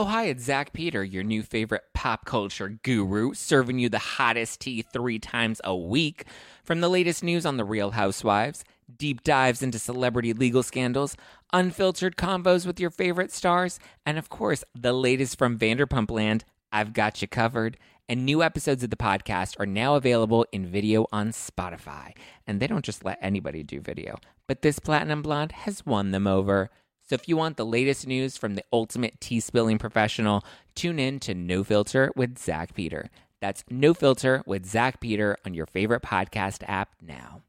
Oh, hi, it's Zack Peter, your new favorite pop culture guru, serving you the hottest tea three times a week. From the latest news on the Real Housewives, deep dives into celebrity legal scandals, unfiltered convos with your favorite stars, and of course, the latest from Vanderpump Land, I've got you covered. And new episodes of the podcast are now available in video on Spotify. And they don't just let anybody do video, but this Platinum Blonde has won them over. So if you want the latest news from the ultimate tea spilling professional, tune in to No Filter with Zack Peter. That's No Filter with Zack Peter on your favorite podcast app now.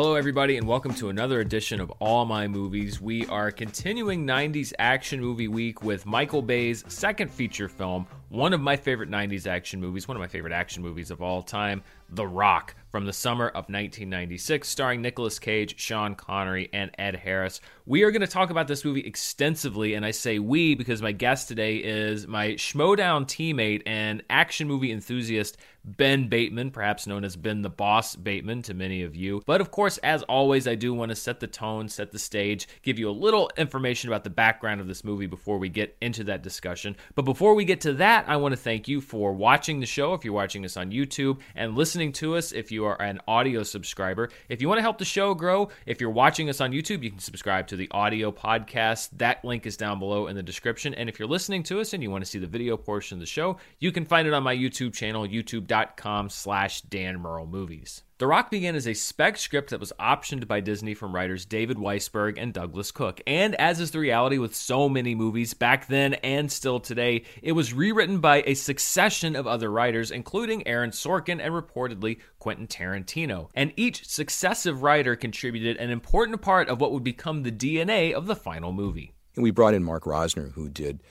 Hello, everybody, and welcome to another edition of All My Movies. We are continuing 90s Action Movie Week with Michael Bay's second feature film, one of my favorite 90s action movies, one of my favorite action movies of all time, The Rock, from the summer of 1996, starring Nicolas Cage, Sean Connery, and Ed Harris. We are going to talk about this movie extensively, and I say we because my guest today is my Schmoedown teammate and action movie enthusiast, Ben Bateman, perhaps known as Ben the Boss Bateman to many of you. But of course, as always, I do want to set the tone, set the stage, give you a little information about the background of this movie before we get into that discussion. But before we get to that, I want to thank you for watching the show if you're watching us on YouTube and listening to us if you are an audio subscriber. If you want to help the show grow, if you're watching us on YouTube, you can subscribe to the audio podcast. That link is down below in the description. And if you're listening to us and you want to see the video portion of the show, you can find it on my YouTube channel, youtube.com slash Dan Murrell Movies. The Rock began as a spec script that was optioned by Disney from writers David Weisberg and Douglas Cook. And as is the reality with so many movies back then and still today, it was rewritten by a succession of other writers, including Aaron Sorkin and reportedly Quentin Tarantino. And each successive writer contributed an important part of what would become the DNA of the final movie. And we brought in Mark Rosner, who did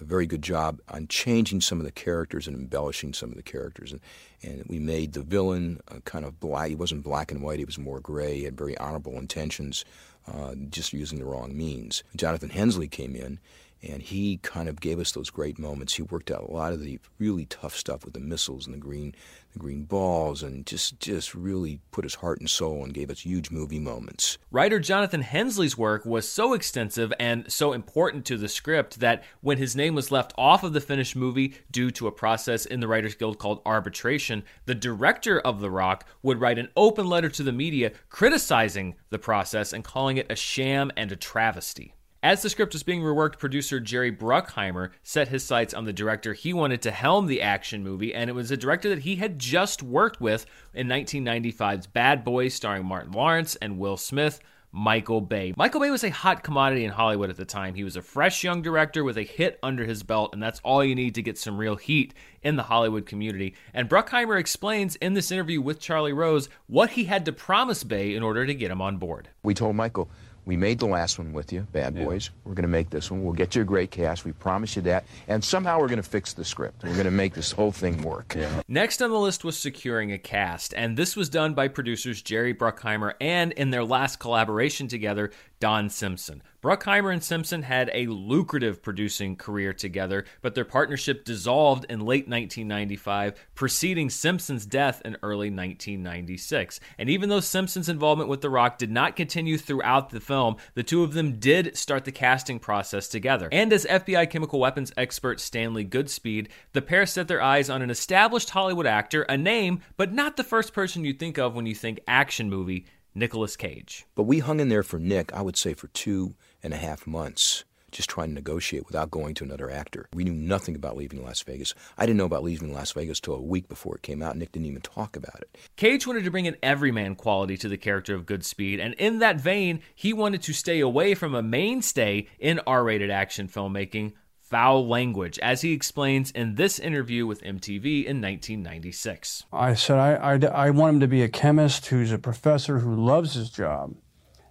a very good job on changing some of the characters and embellishing some of the characters. And, and we made the villain uh, kind of black. He wasn't black and white, he was more gray. He had very honorable intentions, uh, just using the wrong means. Jonathan Hensleigh came in. And he kind of gave us those great moments. He worked out a lot of the really tough stuff with the missiles and the green, the green balls, and just just really put his heart and soul and gave us huge movie moments. Writer Jonathan Hensleigh's work was so extensive and so important to the script that when his name was left off of the finished movie due to a process in the Writers Guild called arbitration, the director of The Rock would write an open letter to the media criticizing the process and calling it a sham and a travesty. As the script was being reworked, producer Jerry Bruckheimer set his sights on the director he wanted to helm the action movie, and it was a director that he had just worked with in 1995's Bad Boys, starring Martin Lawrence and Will Smith. Michael Bay. Michael Bay was a hot commodity in Hollywood at the time. He was a fresh young director with a hit under his belt, and that's all you need to get some real heat in the Hollywood community. And Bruckheimer explains in this interview with Charlie Rose what he had to promise Bay in order to get him on board. We told Michael, we made the last one with you, Bad Boys. We're going to make this one. We'll get you a great cast. We promise you that. And somehow we're going to fix the script. We're going to make this whole thing work. Next on the list was securing a cast, and this was done by producers Jerry Bruckheimer and, in their last collaboration together, Don Simpson. Bruckheimer and Simpson had a lucrative producing career together, but their partnership dissolved in late 1995, preceding Simpson's death in early 1996. And even though Simpson's involvement with The Rock did not continue throughout the film, the two of them did start the casting process together. And as FBI chemical weapons expert Stanley Goodspeed, the pair set their eyes on an established Hollywood actor, a name, but not the first person you think of when you think action movie. Nicolas Cage. But we hung in there for Nick, I would say, for two and a half months, just trying to negotiate without going to another actor. We knew nothing about leaving Las Vegas. I didn't know about leaving Las Vegas till a week before it came out. Nick didn't even talk about it. Cage wanted to bring an everyman quality to the character of Goodspeed, and in that vein, he wanted to stay away from a mainstay in R rated action filmmaking. Foul language, as he explains in this interview with MTV in 1996. I said, I, I, I want him to be a chemist who's a professor who loves his job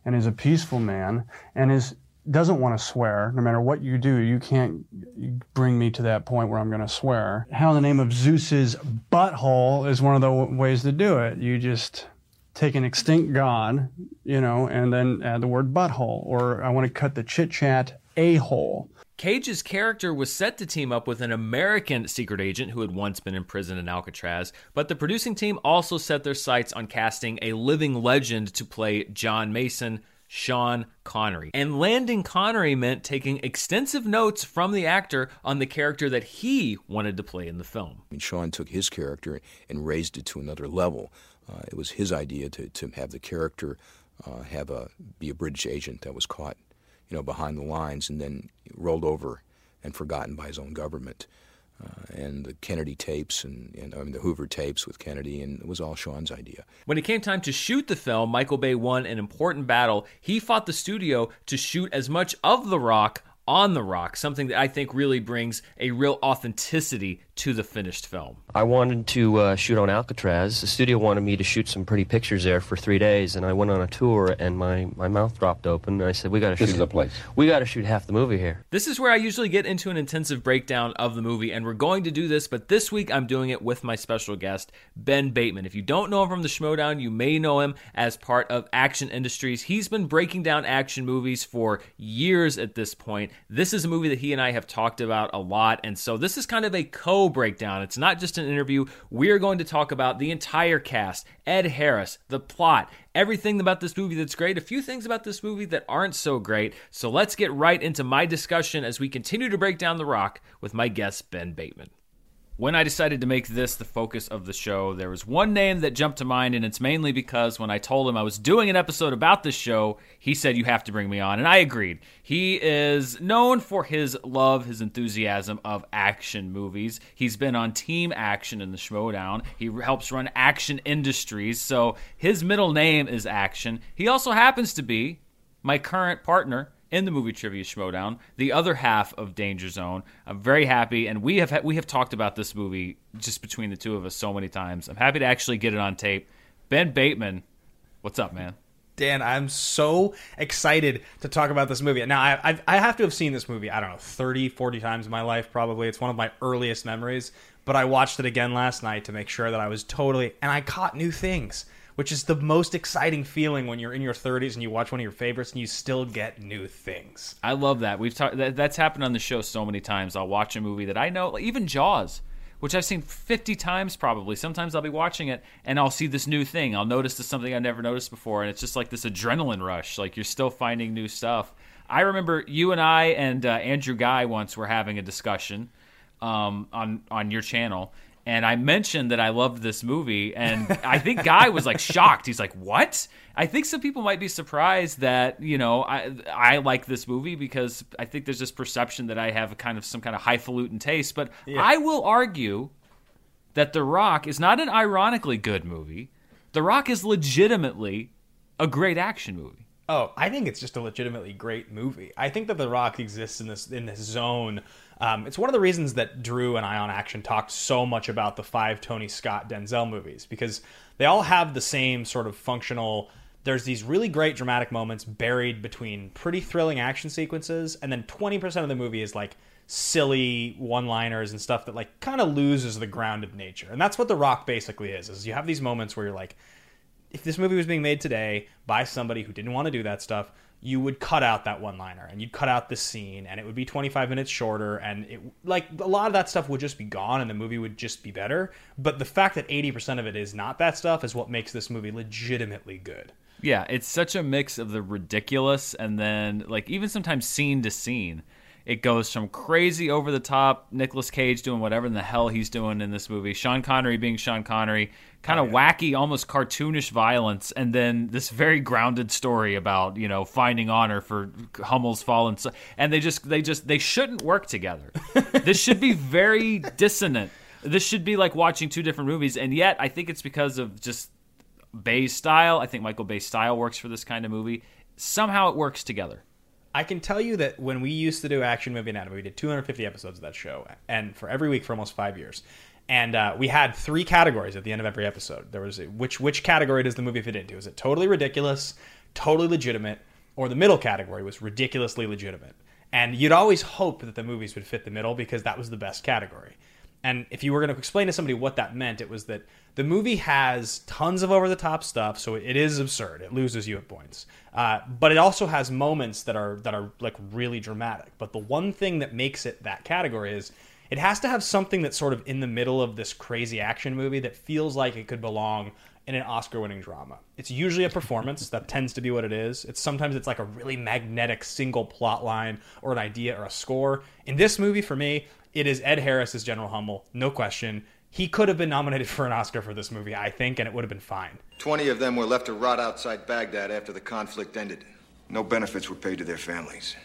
and is a peaceful man and is doesn't want to swear. No matter what you do, you can't bring me to that point where I'm going to swear. How in the name of Zeus's butthole is one of the ways to do it. You just take an extinct god, you know, and then add the word butthole. Or I want to cut the chit chat a hole. Cage's character was set to team up with an American secret agent who had once been imprisoned in Alcatraz, but the producing team also set their sights on casting a living legend to play John Mason, Sean Connery. And landing Connery meant taking extensive notes from the actor on the character that he wanted to play in the film. I mean, Sean took his character and raised it to another level. Uh, it was his idea to, to have the character uh, have a be a British agent that was caught, you know, behind the lines and then rolled over and forgotten by his own government. Uh, and the Kennedy tapes and, and I mean, the Hoover tapes with Kennedy, and it was all Sean's idea. When it came time to shoot the film, Michael Bay won an important battle. He fought the studio to shoot as much of The Rock on the rock, something that I think really brings a real authenticity to the finished film. I wanted to uh, shoot on Alcatraz. The studio wanted me to shoot some pretty pictures there for three days, and I went on a tour, and my, my mouth dropped open, and I said, "We got to shoot. This is the place. We got to shoot half the movie here." This is where I usually get into an intensive breakdown of the movie, and we're going to do this, but this week I'm doing it with my special guest, Ben Bateman. If you don't know him from the Schmoedown, you may know him as part of Action Industries. He's been breaking down action movies for years at this point. This is a movie that he and I have talked about a lot, and so this is kind of a co breakdown. It's not just an interview. We're going to talk about the entire cast, Ed Harris, the plot, everything about this movie that's great, a few things about this movie that aren't so great. So let's get right into my discussion as we continue to break down The Rock with my guest, Ben Bateman. When I decided to make this the focus of the show, there was one name that jumped to mind, and it's mainly because when I told him I was doing an episode about this show, he said, You have to bring me on. And I agreed. He is known for his love, his enthusiasm of action movies. He's been on Team Action in the Schmoedown. He helps run Action Industries, so his middle name is Action. He also happens to be my current partner in the movie trivia showdown, the other half of Danger Zone. I'm very happy, and we have we have talked about this movie just between the two of us so many times. I'm happy to actually get it on tape. Ben Bateman, what's up, man? Dan, I'm so excited to talk about this movie. Now, I, I've, I have to have seen this movie, I don't know, 30, 40 times in my life, probably. It's one of my earliest memories. But I watched it again last night to make sure that I was totally, and I caught new things which is the most exciting feeling when you're in your 30s and you watch one of your favorites and you still get new things. I love that. We've talked that, that's happened on the show so many times. I'll watch a movie that I know, even Jaws, which I've seen 50 times probably. Sometimes I'll be watching it and I'll see this new thing. I'll notice this something I never noticed before and it's just like this adrenaline rush. Like you're still finding new stuff. I remember you and I and uh, Andrew Guy once were having a discussion um, on on your channel and I mentioned that I loved this movie, and I think Guy was like shocked. He's like, "What?" I think some people might be surprised that you know I I like this movie because I think there's this perception that I have a kind of some kind of highfalutin taste. But yeah. I will argue that The Rock is not an ironically good movie. The Rock is legitimately a great action movie. Oh, I think it's just a legitimately great movie. I think that The Rock exists in this in this zone um, it's one of the reasons that Drew and I on Action talked so much about the five Tony Scott Denzel movies because they all have the same sort of functional. There's these really great dramatic moments buried between pretty thrilling action sequences, and then 20% of the movie is like silly one-liners and stuff that like kind of loses the grounded nature. And that's what The Rock basically is. Is you have these moments where you're like, if this movie was being made today by somebody who didn't want to do that stuff, you would cut out that one liner and you'd cut out this scene and it would be 25 minutes shorter and it like a lot of that stuff would just be gone and the movie would just be better. But the fact that 80% of it is not that stuff is what makes this movie legitimately good. Yeah it's such a mix of the ridiculous and then like even sometimes scene to scene it goes from crazy over the top Nicolas Cage doing whatever in the hell he's doing in this movie, Sean Connery being Sean Connery, kind of oh, yeah. wacky, almost cartoonish violence, and then this very grounded story about you know finding honor for Hummel's fallen. So- and they just they just they shouldn't work together. this should be very dissonant. This should be like watching two different movies, and yet I think it's because of just Bay's style. I think Michael Bay's style works for this kind of movie. Somehow it works together. I can tell you that when we used to do Action Movie Anatomy, we did 250 episodes of that show, and for every week for almost five years. And uh, we had three categories at the end of every episode. There was a, which which category does the movie fit into? Is it totally ridiculous, totally legitimate, or the middle category was ridiculously legitimate? And you'd always hope that the movies would fit the middle because that was the best category. And if you were going to explain to somebody what that meant, it was that the movie has tons of over the top stuff, so it is absurd. It loses you at points, uh, but it also has moments that are that are like really dramatic. But the one thing that makes it that category is it has to have something that's sort of in the middle of this crazy action movie that feels like it could belong in an Oscar-winning drama. It's usually a performance that tends to be what it is. It's sometimes it's like a really magnetic single plot line or an idea or a score. In this movie, for me, it is Ed Harris as General Hummel, no question. He could have been nominated for an Oscar for this movie, I think, and it would have been fine. Twenty of them were left to rot outside Baghdad after the conflict ended. No benefits were paid to their families.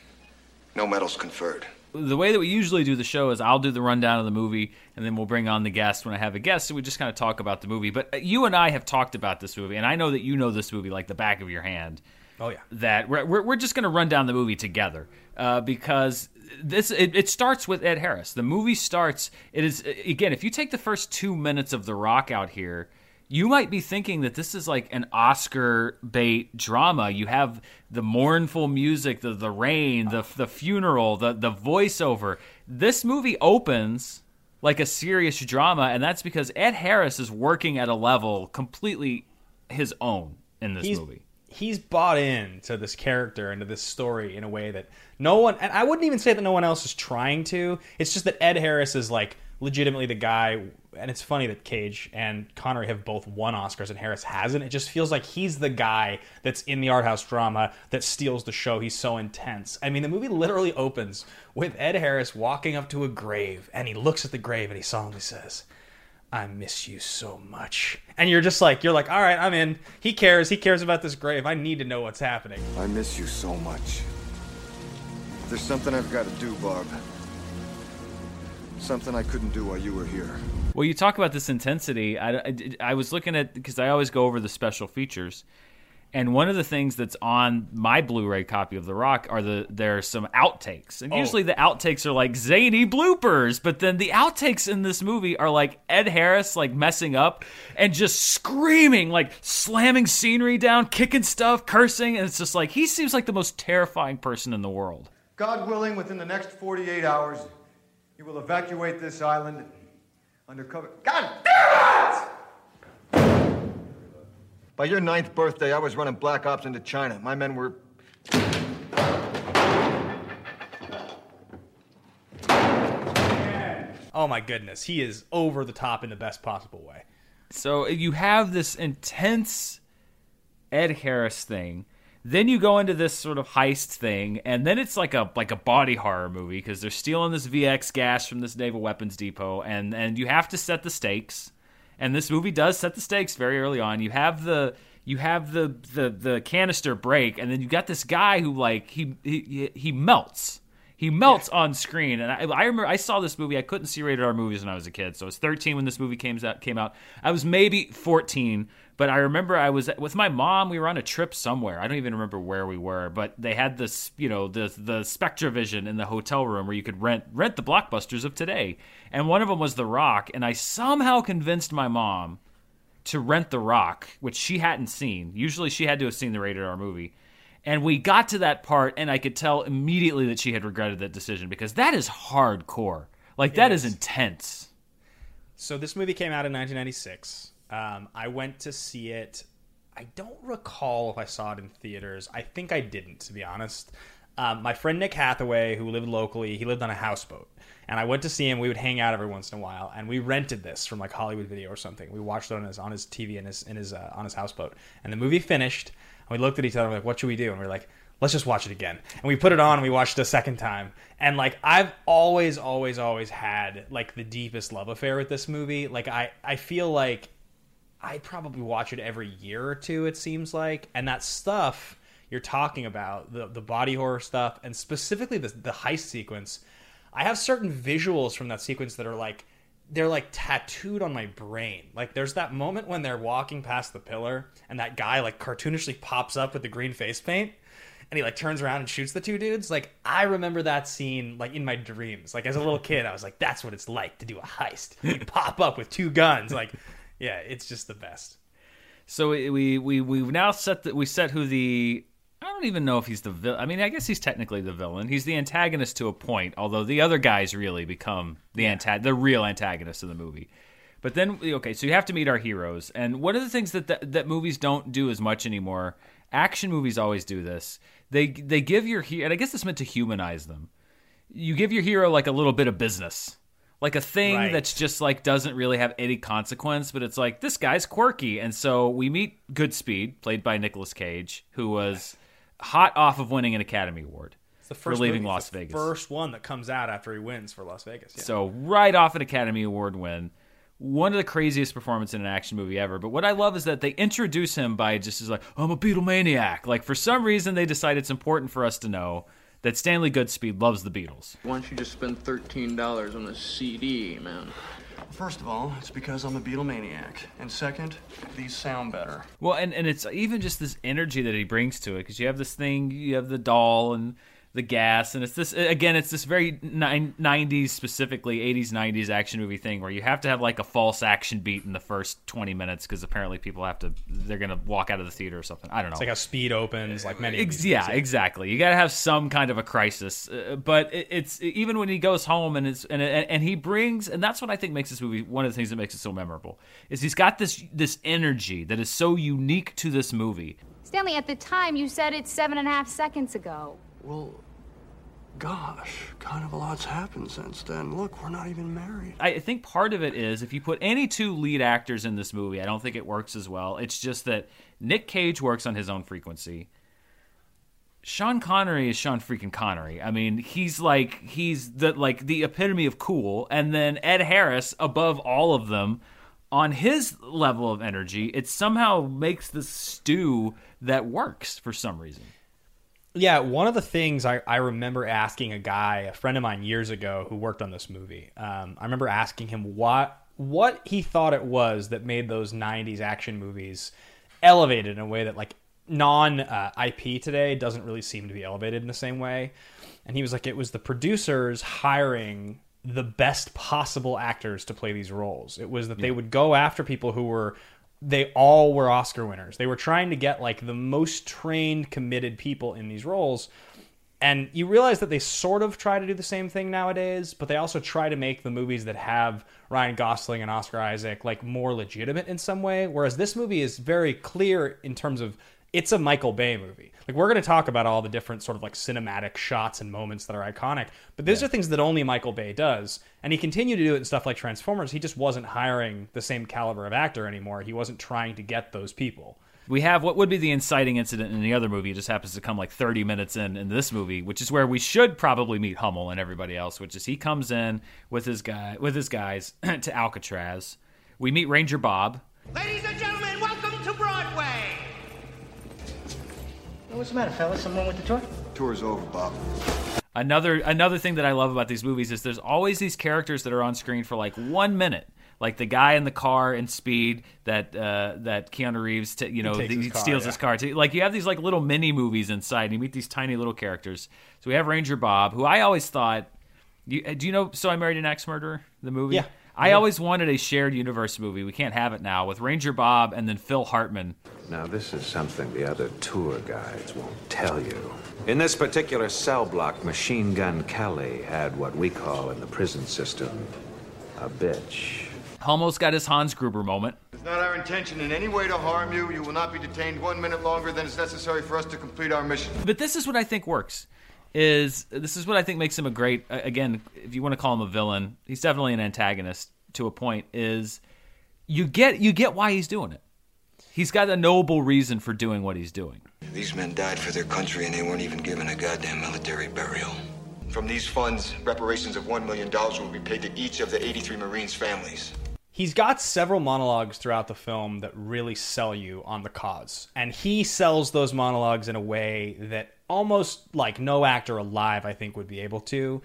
No medals conferred. the way that we usually do the show is I'll do the rundown of the movie and then we'll bring on the guest when I have a guest and we just kind of talk about the movie. But uh, you and I have talked about this movie and I know that you know this movie like the back of your hand. Oh yeah. That we're we're, we're just going to run down the movie together uh, because this it, it starts with Ed Harris. The movie starts. It is again if you take the first two minutes of The Rock out here you might be thinking that this is like an Oscar bait drama. You have the mournful music, the the rain, the the funeral, the the voiceover. This movie opens like a serious drama, and that's because Ed Harris is working at a level completely his own in this he's, movie. He's bought in to this character and to this story in a way that no one, and I wouldn't even say that no one else is trying to. It's just that Ed Harris is like legitimately the guy and it's funny that Cage and Connery have both won Oscars and Harris hasn't. It just feels like he's the guy that's in the art house drama that steals the show. He's so intense. I mean, the movie literally opens with Ed Harris walking up to a grave and he looks at the grave and he solemnly says, I miss you so much. And you're just like, you're like, all right, I'm in. He cares. He cares about this grave. I need to know what's happening. I miss you so much. There's something I've got to do, Barb. Something I couldn't do while you were here. Well, you talk about this intensity. I, I, I was looking at because I always go over the special features, and one of the things that's on my Blu-ray copy of The Rock are the there are some outtakes, and Oh. usually the outtakes are like zany bloopers, but then the outtakes in this movie are like Ed Harris like messing up and just screaming, like slamming scenery down, kicking stuff, cursing, and it's just like he seems like the most terrifying person in the world. God willing, within the next 48 hours, you will evacuate this island under cover. God damn it! By your ninth birthday, I was running black ops into China. My men were. Oh my goodness. He is over the top in the best possible way. So you have this intense Ed Harris thing. Then you go into this sort of heist thing, and then it's like a like a body horror movie because they're stealing this VX gas from this naval weapons depot, and and you have to set the stakes. And this movie does set the stakes very early on. You have the you have the the the canister break, and then you got this guy who like he he he melts. He melts on screen, and I, I remember I saw this movie. I couldn't see rated R movies when I was a kid, so I was 13 when this movie came out. Came out. I was maybe 14, but I remember I was with my mom. We were on a trip somewhere. I don't even remember where we were, but they had this, you know, the the Spectravision in the hotel room where you could rent rent the blockbusters of today, and one of them was The Rock, and I somehow convinced my mom to rent The Rock, which she hadn't seen. Usually, she had to have seen the rated R movie. And we got to that part, and I could tell immediately that she had regretted that decision because that is hardcore. Like, that is. is. intense. So this movie came out in 1996. Um, I went to see it. I don't recall if I saw it in theaters. I think I didn't, to be honest. Um, my friend Nick Hathaway, who lived locally, he lived on a houseboat, and I went to see him. We would hang out every once in a while, and we rented this from like Hollywood Video or something. We watched it on his on his TV in his in his uh, on his houseboat, and the movie finished. We looked at each other like, "What should we do?" And we are like, let's just watch it again. And we put it on and we watched it a second time. And like I've always, always, always had like the deepest love affair with this movie. Like I, I feel like I probably watch it every year or two, it seems like. And that stuff you're talking about, the the body horror stuff, and specifically the the heist sequence, I have certain visuals from that sequence that are like they're like tattooed on my brain. Like there's that moment when they're walking past the pillar and that guy like cartoonishly pops up with the green face paint. and he like turns around and shoots the two dudes. Like I remember that scene like in my dreams. Like as a little kid, I was like, that's what it's like to do a heist. You pop up with two guns. Like, yeah, it's just the best. So we we we we've now set the, we set who the I don't even know if he's the villain. I mean, I guess he's technically the villain. He's the antagonist to a point, although the other guys really become the anta- the real antagonist of the movie. But then, okay, so you have to meet our heroes, and one of the things that that, that movies don't do as much anymore. Action movies always do this. They they give your hero, and I guess it's meant to humanize them. You give your hero like a little bit of business, like a thing Right. that's just like doesn't really have any consequence, but it's like this guy's quirky, and so we meet Goodspeed, played by Nicolas Cage, who was hot off of winning an Academy Award It's the for first leaving movie, Las it's the Vegas. First one that comes out after he wins for Las Vegas. Yeah. So right off an Academy Award win, one of the craziest performances in an action movie ever. But what I love is that they introduce him by just as like, I'm a Beatlemaniac. Like for some reason they decide it's important for us to know that Stanley Goodspeed loves the Beatles. Why don't you just spend $13 on a CD, man? First of all, it's because I'm a Beatlemaniac. And second, these sound better. Well, and, and it's even just this energy that he brings to it because you have this thing, you have the doll and the gas, and it's this again, it's this very 90s, specifically 80s, 90s action movie thing where you have to have like a false action beat in the first 20 minutes because apparently people have to, they're going to walk out of the theater or something. I don't know. it's like how Speed opens, like many. of Ex- these yeah, movies, exactly. You got to have some kind of a crisis. Uh, but it, it's even when he goes home and it's and, and and he brings and that's what I think makes this movie one of the things that makes it so memorable is he's got this this energy that is so unique to this movie. Stanley, at the time you said it seven and a half seconds ago. Well, gosh, kind of a lot's happened since then. Look, we're not even married. I think part of it is if you put any two lead actors in this movie, I don't think it works as well. It's just that Nick Cage works on his own frequency. Sean Connery is Sean freaking Connery. I mean, he's like he's the like the epitome of cool, and then Ed Harris above all of them on his level of energy. It somehow makes this stew that works for some reason. Yeah, one of the things I, I remember asking a guy, a friend of mine years ago who worked on this movie, um, I remember asking him what what he thought it was that made those '90s action movies elevated in a way that like non uh, IP today doesn't really seem to be elevated in the same way. And he was like, it was the producers hiring the best possible actors to play these roles. It was that they would go after people who were they all were Oscar winners. They were trying to get like the most trained, committed people in these roles. And you realize that they sort of try to do the same thing nowadays, but they also try to make the movies that have Ryan Gosling and Oscar Isaac like more legitimate in some way. Whereas this movie is very clear in terms of it's a Michael Bay movie. Like we're going to talk about all the different sort of like cinematic shots and moments that are iconic, but these are things that only Michael Bay does, and he continued to do it in stuff like Transformers. He just wasn't hiring the same caliber of actor anymore. He wasn't trying to get those people. We have what would be the inciting incident in the other movie. It just happens to come like 30 minutes in in this movie, which is where we should probably meet Hummel and everybody else. Which is he comes in with his guy with his guys to Alcatraz. We meet Ranger Bob. Ladies and gentlemen, welcome to Broadway. What's the matter, fellas? Someone with the tour? Tour's over, Bob. Another another thing that I love about these movies is there's always these characters that are on screen for like one minute. Like the guy in the car in Speed that uh, that Keanu Reeves, t- you know, takes he his car, steals yeah. his car. too. Like you have these like little mini movies inside, and you meet these tiny little characters. So we have Ranger Bob, who I always thought. You, do you know? So I married an ex murderer. The movie. Yeah. I Yeah. always wanted a shared universe movie. We can't have it now with Ranger Bob and then Phil Hartman. Now, this is something the other tour guides won't tell you. In this particular cell block, Machine Gun Kelly had what we call in the prison system a bitch. Almost got his Hans Gruber moment. It's not our intention in any way to harm you. You will not be detained one minute longer than is necessary for us to complete our mission. But this is what I think works. Is this is what I think makes him a great again, if you want to call him a villain, he's definitely an antagonist to a point is you get you get why he's doing it. He's got a noble reason for doing what he's doing. These men died for their country and they weren't even given a goddamn military burial. From these funds, reparations of $1 million will be paid to each of the 83 Marines' families. He's got several monologues throughout the film that really sell you on the cause. And he sells those monologues in a way that almost like no actor alive I think would be able to.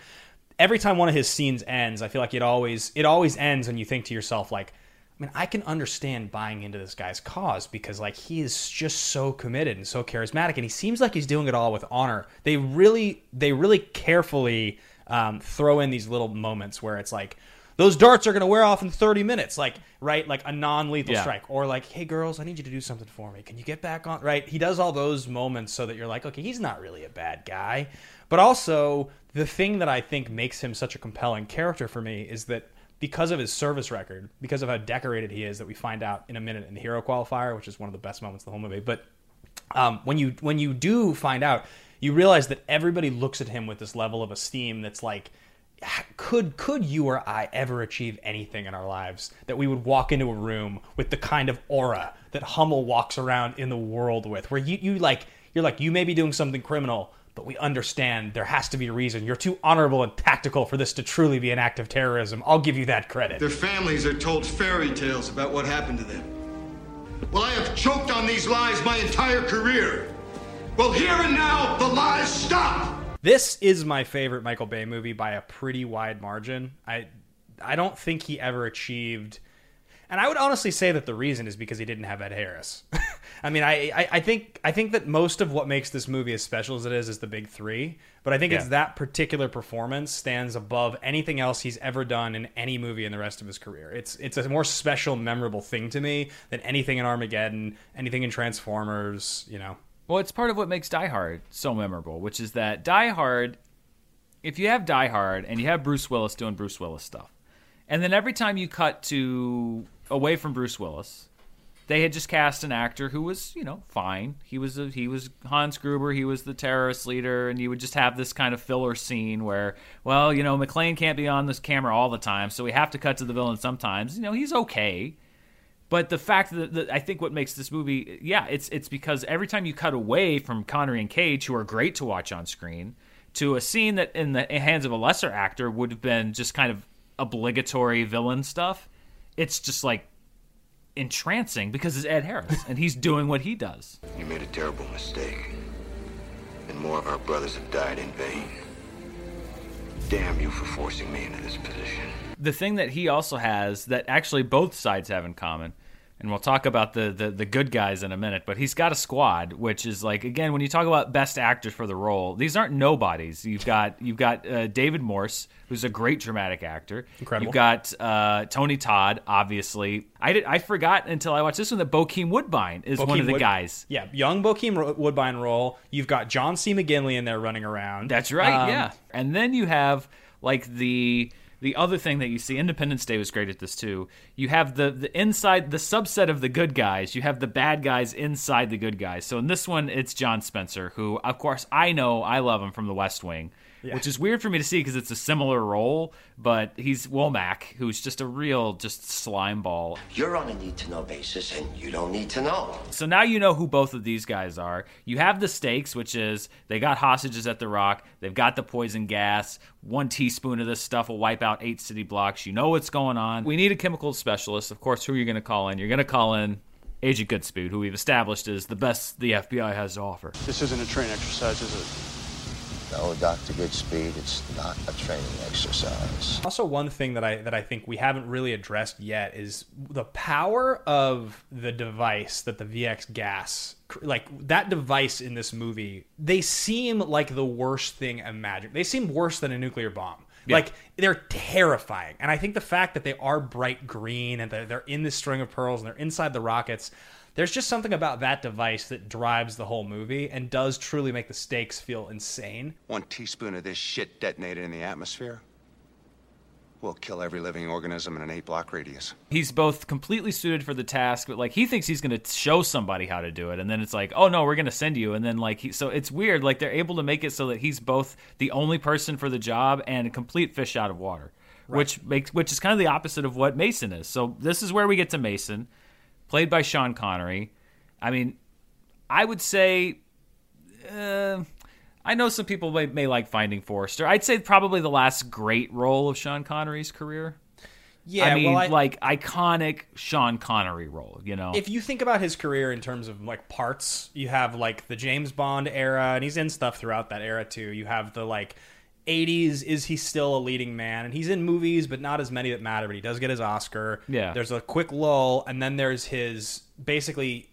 Every time one of his scenes ends, I feel like it always it always ends and you think to yourself like I mean, I can understand buying into this guy's cause because like he is just so committed and so charismatic, and he seems like he's doing it all with honor. They really, they really carefully um, throw in these little moments where it's like those darts are going to wear off in 30 minutes like right? Like a non-lethal Yeah. strike. Or like hey girls i need you to do something for me. Can you get back on right? He does all those moments so that you're like okay he's not really a bad guy. But also the thing that i think makes him such a compelling character for me is that because of his service record because of how decorated he is that we find out in a minute in the hero qualifier which is one of the best moments of the whole movie but um, when you when you do find out, you realize that everybody looks at him with this level of esteem that's like, could could you or I ever achieve anything in our lives that we would walk into a room with the kind of aura that Hummel walks around in the world with, where you you like you're like you may be doing something criminal. But we understand there has to be a reason. You're too honorable and tactical for this to truly be an act of terrorism. I'll give you that credit. Their families are told fairy tales about what happened to them. Well, I have choked on these lies my entire career. Well, here and now, the lies stop. This is my favorite Michael Bay movie by a pretty wide margin. I I don't think he ever achieved and I would honestly say that the reason is because he didn't have Ed Harris. I mean, I, I, I think I think that most of what makes this movie as special as it is is the big three. But I think it's that particular performance stands above anything else he's ever done in any movie in the rest of his career. It's it's a more special, memorable thing to me than anything in Armageddon, anything in Transformers. You know, Well, it's part of what makes Die Hard so memorable, which is that Die Hard, if you have Die Hard and you have Bruce Willis doing Bruce Willis stuff, and then every time you cut to away from Bruce Willis, they had just cast an actor who was, you know, fine. He was a, he was Hans Gruber, he was the terrorist leader, and you would just have this kind of filler scene where, well, you know, McClane can't be on this camera all the time, so we have to cut to the villain sometimes. You know, he's okay. But the fact that, that I think what makes this movie, yeah, it's it's because every time you cut away from Connery and Cage, who are great to watch on screen, to a scene that in the hands of a lesser actor would have been just kind of obligatory villain stuff, it's just like entrancing because it's Ed Harris and he's doing what he does. You made a terrible mistake. And more of our brothers have died in vain. Damn you for forcing me into this position. the thing that he also has that actually both sides have in common and we'll talk about the, the the good guys in a minute but he's got a squad which is like again when you talk about best actors for the role these aren't nobodies you've got you've got uh, david morse who's a great dramatic actor Incredible. you've got uh, tony todd obviously i did i forgot until i watched this one that bokeem woodbine is one Bokeem of the Wood- guys Yeah, young Bokeem Woodbine role. You've got John C. McGinley in there running around. That's right. Um, yeah, and then you have like the the other thing that you see. Independence Day was great at this too. You have the the inside the subset of the good guys. You have the bad guys inside the good guys. So in this one, it's John Spencer, who of course I know I love him from The West Wing. Yeah. Which is weird for me to see because it's a similar role, but he's Womack, who's just a real just slime ball. You're on a need to know basis, and you don't need to know. So now you know who both of these guys are. You have the stakes, which is they got hostages at the rock. They've got the poison gas. One teaspoon of this stuff will wipe out eight city blocks. You know what's going on. We need a chemical specialist. Of course, who are you going to call in? You're going to call in Agent Goodspeed, who we've established is the best the FBI has to offer. This isn't a train exercise, is it? No, Dr. Goodspeed, it's not a training exercise. Also, one thing that I that I think we haven't really addressed yet is the power of the device that the VX gas, like that device in this movie. They seem like the worst thing imagined. They seem worse than a nuclear bomb. Yeah. Like they're terrifying, and I think the fact that they are bright green and they're, they're in this string of pearls and they're inside the rockets. There's just something about that device that drives the whole movie and does truly make the stakes feel insane. One teaspoon of this shit detonated in the atmosphere will kill every living organism in an eight block radius. He's both completely suited for the task, but like he thinks he's going to show somebody how to do it, and then it's like, oh no, we're going to send you, and then like he, so it's weird. Like they're able to make it so that he's both the only person for the job and a complete fish out of water, which makes which is kind of the opposite of what Mason is. So this is where we get to Mason, played by Sean Connery. I mean, I would say. Uh, I know some people may, may like Finding Forrester. I'd say probably the last great role of Sean Connery's career. Yeah, I mean, well, I- like iconic Sean Connery role. You know, if you think about his career in terms of like parts, you have like the James Bond era, and he's in stuff throughout that era too. You have the like 80s is he still a leading man and he's in movies but not as many that matter but he does get his oscar Yeah. there's a quick lull and then there's his basically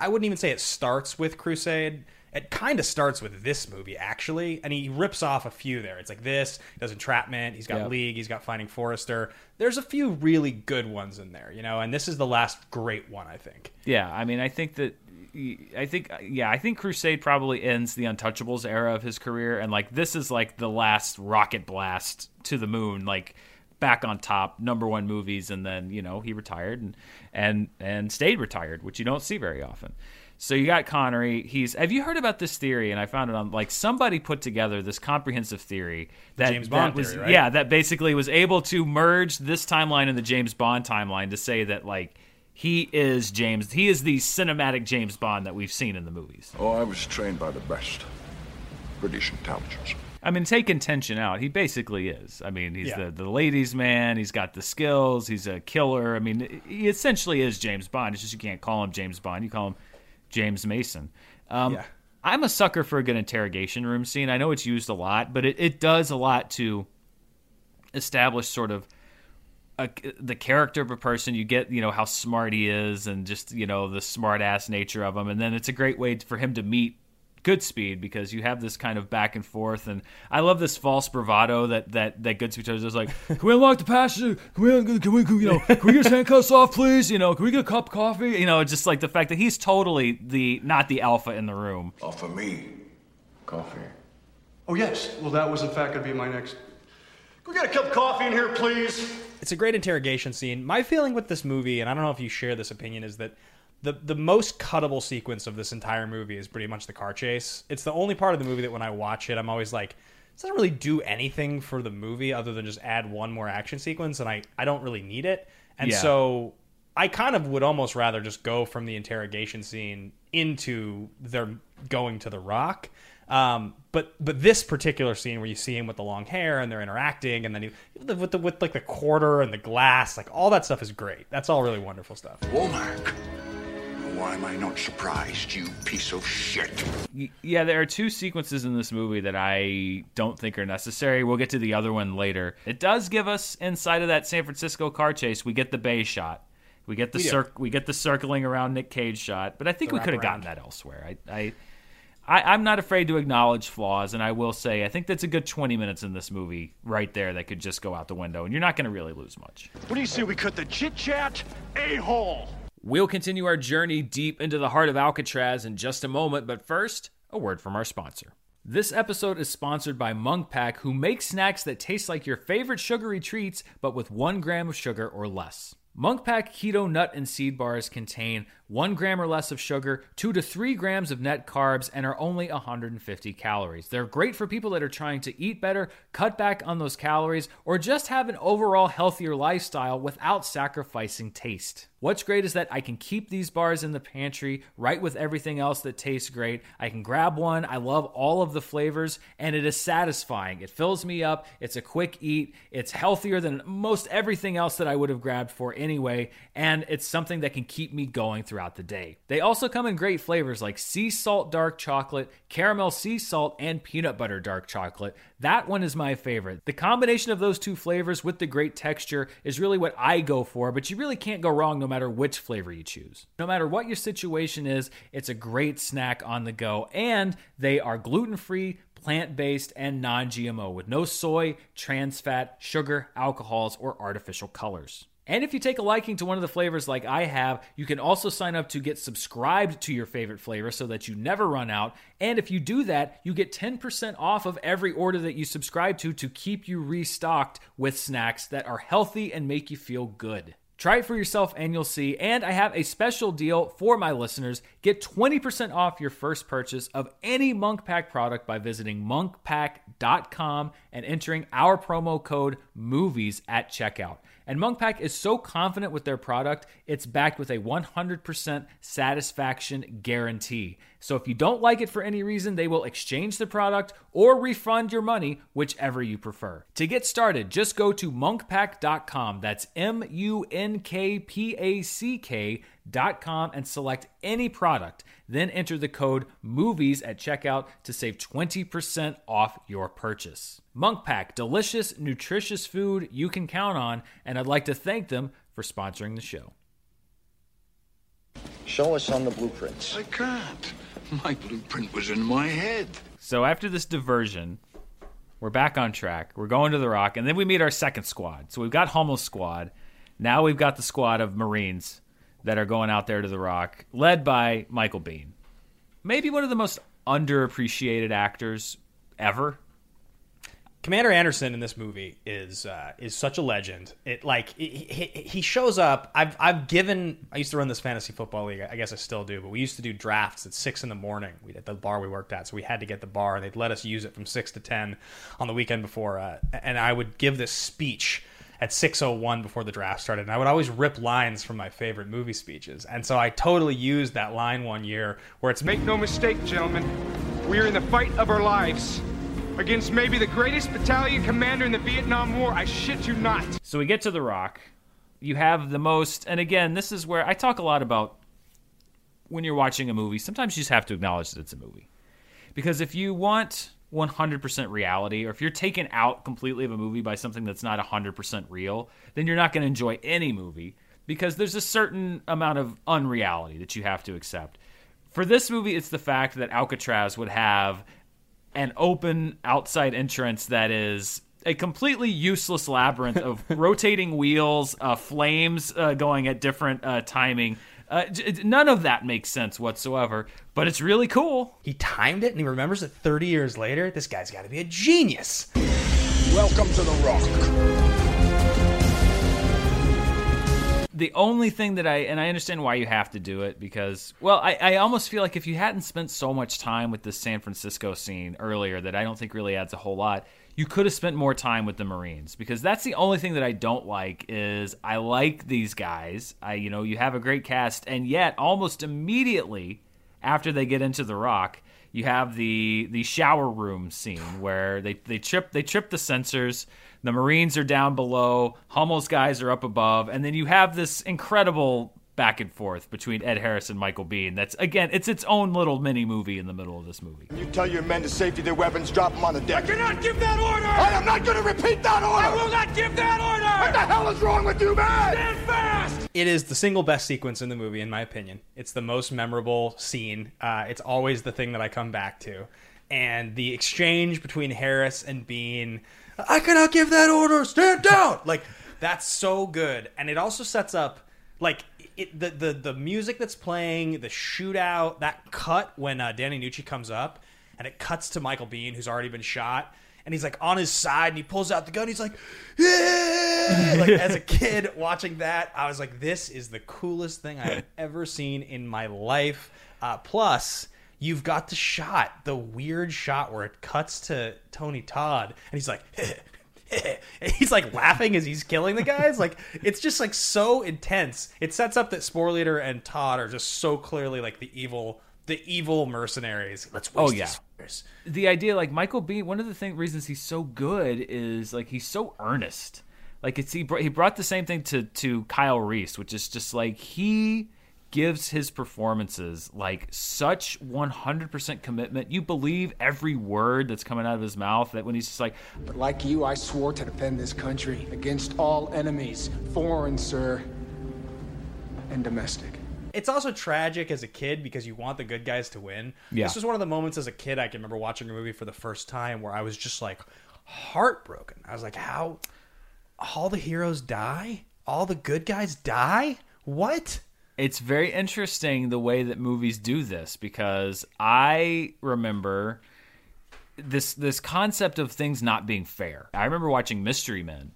i wouldn't even say it starts with crusade it kind of starts with this movie actually and he rips off a few there it's like this he does entrapment he's got Yeah. league he's got finding forrester there's a few really good ones in there you know and this is the last great one i think Yeah, I mean, I think that. I think, yeah, I think Crusade probably ends the Untouchables era of his career, and like this is like the last rocket blast to the moon, like back on top, number one movies, and then you know he retired and and and stayed retired, which you don't see very often. So you got Connery. He's. Have you heard about this theory? And I found it on like somebody put together this comprehensive theory that James Bond that was theory, right? yeah that basically was able to merge this timeline and the James Bond timeline to say that like he is James. He is the cinematic James Bond that we've seen in the movies. Oh, I was trained by the best. British intelligence. I mean, take intention out. He basically is. I mean, he's Yeah. the, the ladies' man. He's got the skills. He's a killer. I mean, he essentially is James Bond. It's just you can't call him James Bond. You call him James Mason. Um, Yeah. I'm a sucker for a good interrogation room scene. I know it's used a lot, but it, it does a lot to establish sort of a, the character of a person. You get, you know, how smart he is and just, you know, the smart ass nature of him. And then it's a great way for him to meet Goodspeed because you have this kind of back and forth. And I love this false bravado that, that, that Goodspeed does. It's like, can we unlock the passage? Can we, can we, can we, you know, can we get his handcuffs off, please? You know, can we get a cup of coffee? You know, just like the fact that he's totally the, not the alpha in the room. Oh, Offer me coffee. Oh, yes. Well, that was in fact going to be my next. Can we get a cup of coffee in here, please? it's a great interrogation scene. My feeling with this movie, and I don't know if you share this opinion, is that the the most cuttable sequence of this entire movie is pretty much the car chase. It's the only part of the movie that when I watch it, I'm always like, this doesn't really do anything for the movie other than just add one more action sequence, and I I don't really need it. And Yeah. so I kind of would almost rather just go from the interrogation scene into their going to the rock. Um, but but this particular scene where you see him with the long hair and they're interacting, and then you with the with like the quarter and the glass, like all that stuff is great. That's all really wonderful stuff. Womack. Why am I not surprised, you piece of shit? Yeah, there are two sequences in this movie that I don't think are necessary. We'll get to the other one later. It does give us inside of that San Francisco car chase. We get the bay shot. We get the We cir- we get the circling around Nick Cage shot. But I think The we could have gotten that elsewhere. I, I I I'm not afraid to acknowledge flaws, and I will say I think that's a good 20 minutes in this movie right there that could just go out the window, and you're not going to really lose much. What do you say we cut the chit chat? A hole. We'll continue our journey deep into the heart of Alcatraz in just a moment, but first, a word from our sponsor. This episode is sponsored by Munk Pack, who makes snacks that taste like your favorite sugary treats, but with one gram of sugar or less. Munk Pack Keto Nut and Seed Bars contain one gram or less of sugar, two to three grams of net carbs, and are only 150 calories. They're great for people that are trying to eat better, cut back on those calories, or just have an overall healthier lifestyle without sacrificing taste. What's great is that I can keep these bars in the pantry right with everything else that tastes great. I can grab one. I love all of the flavors and it is satisfying. It fills me up. It's a quick eat. It's healthier than most everything else that I would have grabbed for anyway. And it's something that can keep me going throughout the day. They also come in great flavors like sea salt dark chocolate, caramel sea salt, and peanut butter dark chocolate. That one is my favorite. The combination of those two flavors with the great texture is really what I go for, but you really can't go wrong no matter which flavor you choose. No matter what your situation is, it's a great snack on the go, and they are gluten free, plant based, and non GMO with no soy, trans fat, sugar, alcohols, or artificial colors. And if you take a liking to one of the flavors like I have, you can also sign up to get subscribed to your favorite flavor so that you never run out. And if you do that, you get 10% off of every order that you subscribe to to keep you restocked with snacks that are healthy and make you feel good. Try it for yourself and you'll see. And I have a special deal for my listeners. Get 20% off your first purchase of any Munk Pack product by visiting munkpack.com and entering our promo code MOVIES at checkout. And Munk Pack is so confident with their product, it's backed with a 100% satisfaction guarantee. So if you don't like it for any reason, they will exchange the product or refund your money, whichever you prefer. To get started, just go to munkpack.com. That's M U N K P A C K munkpack.com and select any product. Then enter the code MOVIES at checkout to save 20% off your purchase. Munk Pack, delicious, nutritious food you can count on, and I'd like to thank them for sponsoring the show. Show us on the blueprints. I can't. My blueprint was in my head. So after this diversion, we're back on track. We're going to the Rock, and then we meet our second squad. So we've got Hummel's squad. Now we've got the squad of Marines that are going out there to the Rock, led by Michael Biehn, Maybe one of the most underappreciated actors ever. Commander Anderson in this movie is uh, is such a legend. It like he, he, shows up. I've I've given. I used to run this fantasy football league. I guess I still do. But we used to do drafts at six in the morning. We at the bar we worked at, so we had to get the bar, and they'd let us use it from six to ten on the weekend before. Uh, and I would give this speech at 601 before the draft started and i would always rip lines from my favorite movie speeches and so i totally used that line one year where it's make no mistake gentlemen we are in the fight of our lives against maybe the greatest battalion commander in the vietnam war i shit you not So we get to the Rock. You have the most, and again, this is where I talk a lot about when you're watching a movie. Sometimes you just have to acknowledge that it's a movie, because if you want 100% reality, or if you're taken out completely of a movie by something that's not 100% real, then you're not going to enjoy any movie because there's a certain amount of unreality that you have to accept. For this movie, it's the fact that Alcatraz would have an open outside entrance that is a completely useless labyrinth of rotating wheels, uh, flames uh, going at different uh, timing. Uh, j- none of that makes sense whatsoever, but it's really cool. He timed it and he remembers it 30 years later. This guy's got to be a genius. Welcome to the Rock. The only thing that I and I understand why you have to do it because well I, I almost feel like if you hadn't spent so much time with the San Francisco scene earlier that I don't think really adds a whole lot you could have spent more time with the Marines because that's the only thing that I don't like is I like these guys. I you know you have a great cast and yet almost immediately after they get into the rock you have the the shower room scene where they they trip they trip the sensors the marines are down below hummel's guys are up above and then you have this incredible back and forth between ed harris and michael biehn that's again it's its own little mini movie in the middle of this movie You tell your men to safety their weapons, drop them on the deck. I cannot give that order! I am not going to repeat that order! I will not give that order! What the hell is wrong with you, man? Stand fast! It is the single best sequence in the movie, in my opinion. It's the most memorable scene. Uh, it's always the thing that I come back to. And the exchange between Harris and Biehn, I cannot give that order, stand down! Like, that's so good. And it also sets up, like, it, the, the, the music that's playing, the shootout, that cut when uh, Danny Nucci comes up, and it cuts to Michael Biehn, who's already been shot. And he's like on his side, and he pulls out the gun. He's like, "Yeah!" Like as a kid watching that, I was like, "This is the coolest thing I have ever seen in my life." Uh, plus, you've got the shot, the weird shot where it cuts to Tony Todd, and he's like, he's like laughing as he's killing the guys. Like it's just like so intense. It sets up that Sporleder and Todd are just so clearly like the evil, the evil mercenaries. Let's Oh, yeah. the idea like Michael B, one of the thing, reasons he's so good is like he's so earnest. Like it's he brought, he brought the same thing to to Kyle Reese, which is just like he gives his performances like such 100% commitment. You believe every word that's coming out of his mouth that when he's just like But like you, I swore to defend this country against all enemies, foreign, sir, and domestic. It's also tragic as a kid because you want the good guys to win. Yeah. This was one of the moments as a kid I can remember watching a movie for the first time where I was just like heartbroken. I was like, how all the heroes die? All the good guys die? What? It's very interesting the way that movies do this because I remember this this concept of things not being fair. I remember watching Mystery Men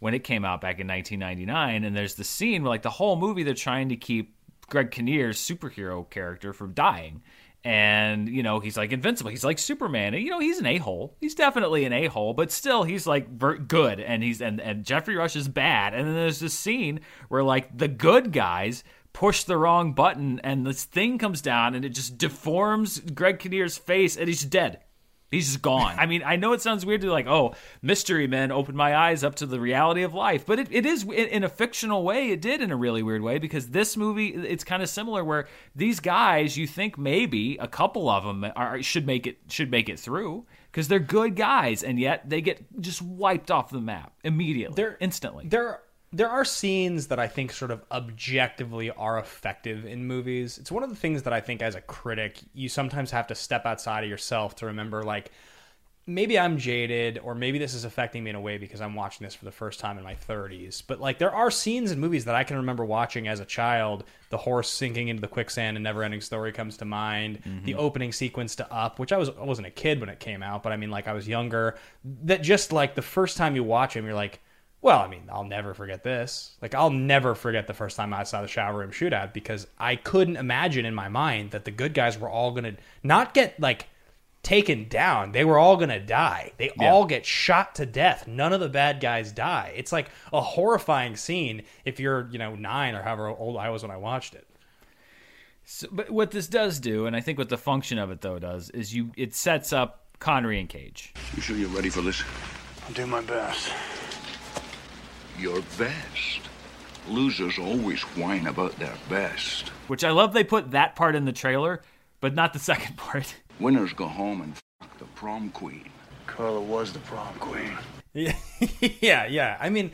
when it came out back in 1999 and there's the scene where like the whole movie they're trying to keep Greg Kinnear's superhero character from dying. And you know he's like invincible. He's like Superman. And, you know he's an a hole. He's definitely an a hole, but still he's like good. And he's and and Geoffrey Rush is bad. And then there's this scene where like the good guys push the wrong button and this thing comes down and it just deforms Greg Kinnear's face and he's dead. He's just gone. I mean, I know it sounds weird to be like, oh, mystery men opened my eyes up to the reality of life, but it, it is in a fictional way. It did in a really weird way because this movie, it's kind of similar where these guys, you think maybe a couple of them are, should make it should make it through because they're good guys, and yet they get just wiped off the map immediately, they're, instantly. There there are scenes that I think sort of objectively are effective in movies. It's one of the things that I think as a critic, you sometimes have to step outside of yourself to remember like maybe I'm jaded or maybe this is affecting me in a way because I'm watching this for the first time in my 30s. But like there are scenes in movies that I can remember watching as a child. The horse sinking into the quicksand and never-ending Story comes to mind. Mm-hmm. The opening sequence to Up, which I was I wasn't a kid when it came out, but I mean like I was younger. That just like the first time you watch him, you're like well, I mean, I'll never forget this. Like, I'll never forget the first time I saw the shower room shootout because I couldn't imagine in my mind that the good guys were all going to not get like taken down. They were all going to die. They yeah. all get shot to death. None of the bad guys die. It's like a horrifying scene if you're, you know, nine or however old I was when I watched it. So, but what this does do, and I think what the function of it though does, is you it sets up Connery and Cage. You sure you're ready for this? I'll do my best your best. Losers always whine about their best. Which I love they put that part in the trailer, but not the second part. Winners go home and fuck the prom queen. Carla was the prom queen. Yeah, yeah, yeah. I mean,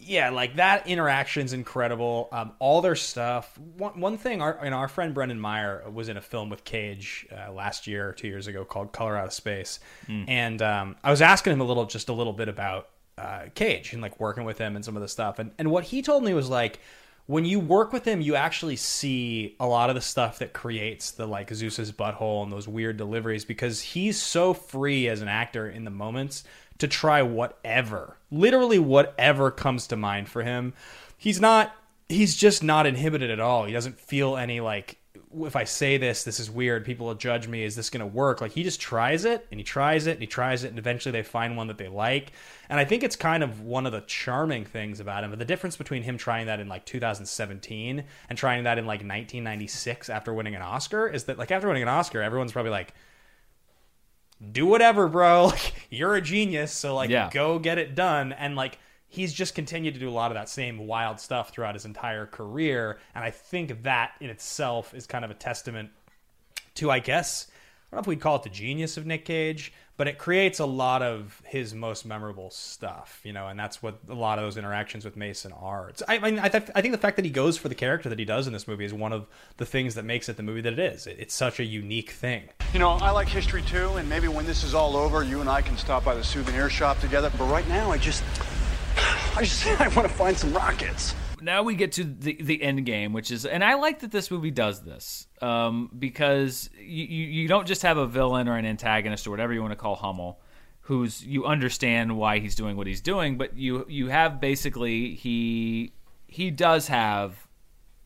yeah, like that interaction's incredible. Um, all their stuff. One, one thing, our you know, our friend Brendan Meyer was in a film with Cage uh, last year or two years ago called Color Out of Space, mm. and um, I was asking him a little, just a little bit about uh, Cage and like working with him and some of the stuff. And and what he told me was like when you work with him, you actually see a lot of the stuff that creates the like Zeus's butthole and those weird deliveries because he's so free as an actor in the moments to try whatever, literally whatever comes to mind for him. He's not. He's just not inhibited at all. He doesn't feel any like if I say this, this is weird. People will judge me. Is this going to work? Like he just tries it and he tries it and he tries it, and eventually they find one that they like. And I think it's kind of one of the charming things about him. But the difference between him trying that in like 2017 and trying that in like 1996 after winning an Oscar is that like after winning an Oscar, everyone's probably like, "Do whatever, bro. Like you're a genius. So like yeah. go get it done." And like he's just continued to do a lot of that same wild stuff throughout his entire career. And I think that in itself is kind of a testament to, I guess, I don't know if we'd call it the genius of Nick Cage, but it creates a lot of his most memorable stuff, you know, and that's what a lot of those interactions with Mason are. It's, I mean, I, th- I, think the fact that he goes for the character that he does in this movie is one of the things that makes it the movie that it is. It, it's such a unique thing. You know, I like history too, and maybe when this is all over, you and I can stop by the souvenir shop together. But right now, I just. I just I want to find some rockets. Now we get to the the end game, which is, and I like that this movie does this um, because you, you you don't just have a villain or an antagonist or whatever you want to call Hummel, who's you understand why he's doing what he's doing, but you you have basically he he does have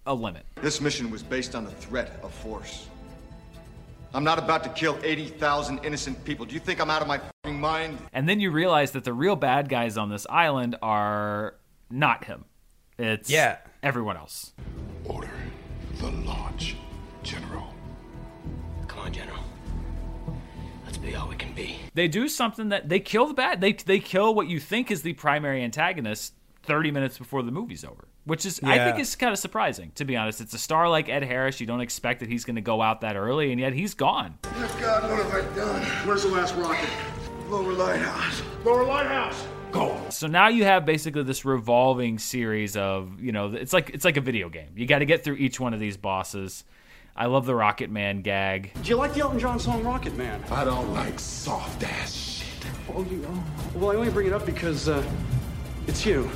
a limit. This mission was based on the threat of force. I'm not about to kill 80,000 innocent people. Do you think I'm out of my mind? And then you realize that the real bad guys on this island are not him. It's yeah. everyone else. Order the launch, General. Come on, General. Let's be all we can be. They do something that they kill the bad. They they kill what you think is the primary antagonist 30 minutes before the movie's over which is yeah. I think is kind of surprising to be honest. It's a star like Ed Harris. You don't expect that he's going to go out that early, and yet he's gone. Dear God, what have I done? Where's the last rocket? Lower lighthouse. Lower lighthouse. Go. So now you have basically this revolving series of you know it's like it's like a video game. You got to get through each one of these bosses. I love the Rocket Man gag. Do you like the Elton John song Rocket Man? I don't like soft ass shit. Oh, you. Oh. Well, I only bring it up because uh, it's you.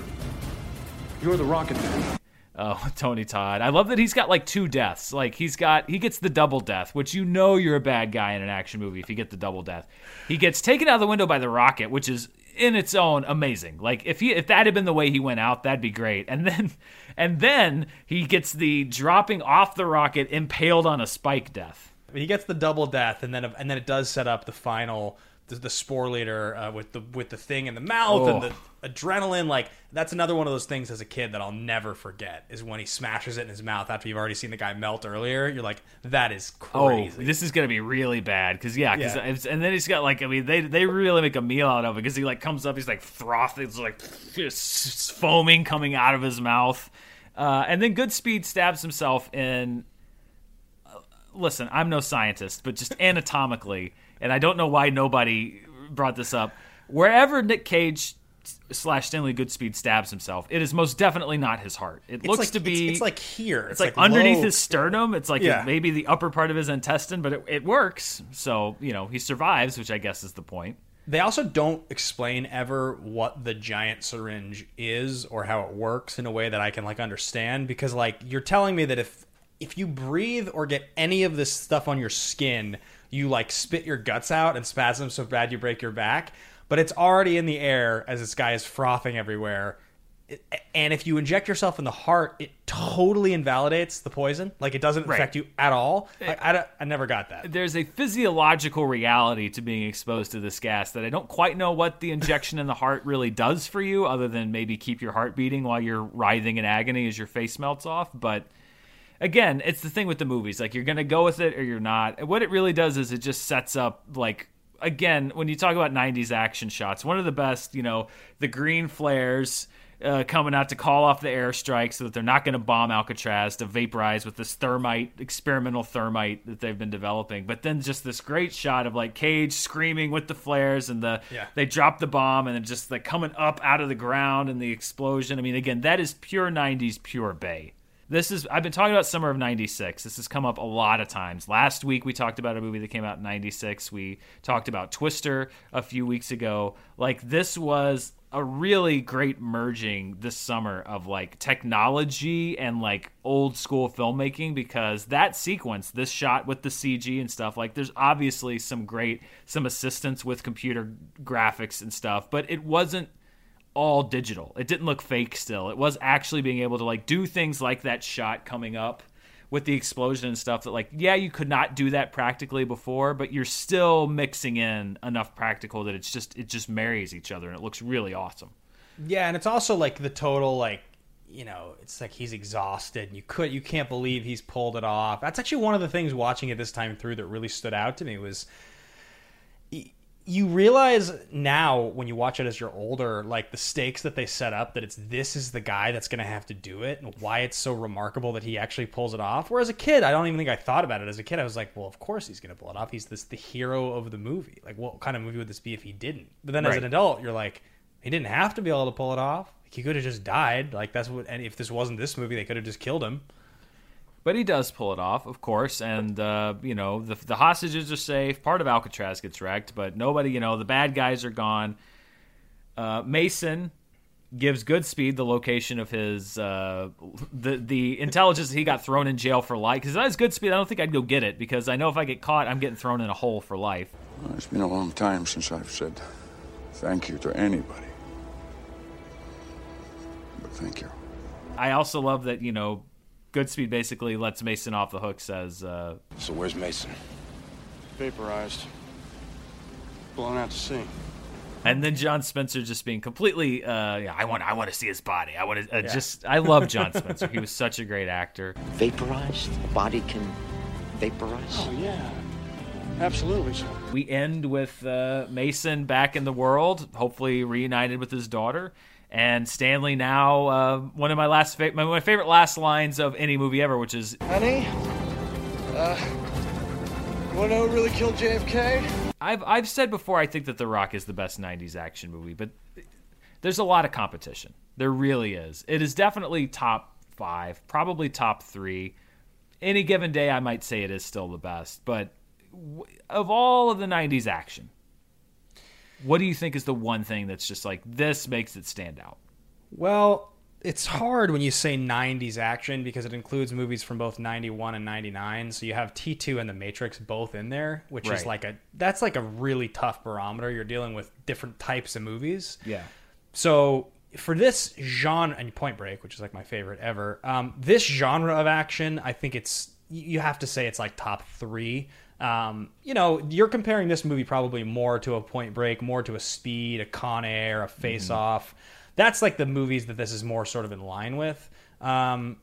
You're the Rocket Man. Oh, Tony Todd. I love that he's got like two deaths. Like he's got he gets the double death, which you know you're a bad guy in an action movie if you get the double death. He gets taken out of the window by the rocket, which is in its own amazing. Like if he if that had been the way he went out, that'd be great. And then and then he gets the dropping off the rocket impaled on a spike death. He gets the double death and then and then it does set up the final the, the Sporleder uh, with the with the thing in the mouth and Oh. the adrenaline. Like that's another one of those things as a kid that I'll never forget is when he smashes it in his mouth after you've already seen the guy melt earlier. You're like, that is crazy. Oh, this is gonna be really bad because yeah, 'cause Yeah. it's, and then he's got like I mean they they really make a meal out of it because he like comes up he's like frothing it's like just foaming coming out of his mouth, uh, and then Goodspeed stabs himself in. uh, Listen, I'm no scientist, but just anatomically, and I don't know why nobody brought this up. Wherever Nick Cage slash Stanley Goodspeed stabs himself, it is most definitely not his heart. It It's looks like- to be it's- it's like here. It's, It's like, like underneath low- his sternum. It's like Yeah. maybe the upper part of his intestine, but it, it works. So you know he survives, which I guess is the point. They also don't explain ever what the giant syringe is or how it works in a way that I can like understand because like you're telling me that if if you breathe or get any of this stuff on your skin, you like spit your guts out and spasm so bad you break your back, but it's already in the air as this guy is frothing everywhere. And if you inject yourself in the heart, it totally invalidates the poison. Like it doesn't Right. affect you at all. Eh, like, I, I never got that. There's a physiological reality to being exposed to this gas that I don't quite know what the injection in the heart really does for you, other than maybe keep your heart beating while you're writhing in agony as your face melts off. But again, it's the thing with the movies. Like you're gonna go with it or you're not. What it really does is it just sets up like again, when you talk about 90s action shots, one of the best, you know, the green flares uh, coming out to call off the airstrike so that they're not going to bomb Alcatraz to vaporize with this thermite, experimental thermite that they've been developing. But then just this great shot of like Cage screaming with the flares and the Yeah. they drop the bomb and then just like coming up out of the ground and the explosion. I mean, again, that is pure 90s, pure Bay. This is I've been talking about summer of 96. This has come up a lot of times. Last week we talked about a movie that came out in 96. We talked about Twister a few weeks ago. Like this was a really great merging this summer of like technology and like old school filmmaking because that sequence, this shot with the CG and stuff, like there's obviously some great some assistance with computer graphics and stuff, but it wasn't all digital. It didn't look fake still. It was actually being able to like do things like that shot coming up with the explosion and stuff that like yeah, you could not do that practically before, but you're still mixing in enough practical that it's just it just marries each other and it looks really awesome. Yeah, and it's also like the total like you know, it's like he's exhausted. And you could you can't believe he's pulled it off. That's actually one of the things watching it this time through that really stood out to me was you realize now when you watch it as you're older, like the stakes that they set up that it's this is the guy that's going to have to do it and why it's so remarkable that he actually pulls it off. Whereas a kid, I don't even think I thought about it as a kid. I was like, well, of course he's going to pull it off. He's this the hero of the movie. Like what kind of movie would this be if he didn't? But then as an adult, you're like, he didn't have to be able to pull it off. He could have just died. Like that's what. And if this wasn't this movie, they could have just killed him. But he does pull it off, of course, and uh, you know the the hostages are safe. Part of Alcatraz gets wrecked, but nobody, you know, the bad guys are gone. Uh, Mason gives Goodspeed the location of his uh, the the intelligence that he got thrown in jail for life. Because that's Goodspeed. I don't think I'd go get it because I know if I get caught, I'm getting thrown in a hole for life. Well, it's been a long time since I've said thank you to anybody. But thank you. I also love that you know Goodspeed basically lets Mason off the hook. Says, uh, So where's Mason? Vaporized. Blown out to sea. And then John Spencer just being completely, uh, yeah, I want, I want to see his body. I want to uh, Yeah. just, I love John Spencer. He was such a great actor. Vaporized? A body can vaporize? Oh, yeah. Absolutely so. We end with uh, Mason back in the world, hopefully reunited with his daughter, and Stanley now uh, one of my last, fa- my, my favorite last lines of any movie ever, which is, Honey? Uh. You wanna know who really killed JFK? I've I've said before I think that The Rock is the best '90s action movie, but there's a lot of competition. There really is. It is definitely top five, probably top three. Any given day, I might say it is still the best. But w- of all of the '90s action, what do you think is the one thing that's just like this makes it stand out? Well, it's hard when you say 90s action because it includes movies from both 91 and 99. So you have T2 and The Matrix both in there, which Right. is like a that's like a really tough barometer. You're dealing with different types of movies. Yeah. So for this genre and Point Break, which is like my favorite ever, um, this genre of action, I think it's you you have to say it's like top three. Um, you know, you're comparing this movie probably more to a Point Break, more to a Speed, a Con Air, a Face Off. That's like the movies that this is more sort of in line with. Um,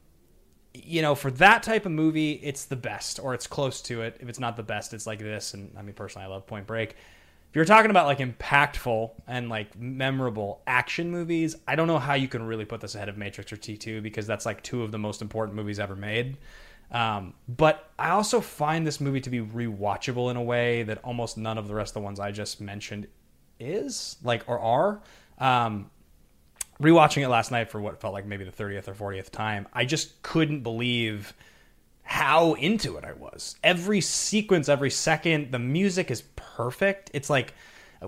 you know, for that type of movie, it's the best, or it's close to it. If it's not the best, it's like this. And I mean, personally, I love Point Break. If you're talking about like impactful and like memorable action movies, I don't know how you can really put this ahead of Matrix or T2 because that's like two of the most important movies ever made. Um, but I also find this movie to be rewatchable in a way that almost none of the rest of the ones I just mentioned is like or are. Um, rewatching it last night for what felt like maybe the 30th or 40th time, I just couldn't believe how into it I was. Every sequence, every second, the music is perfect. It's like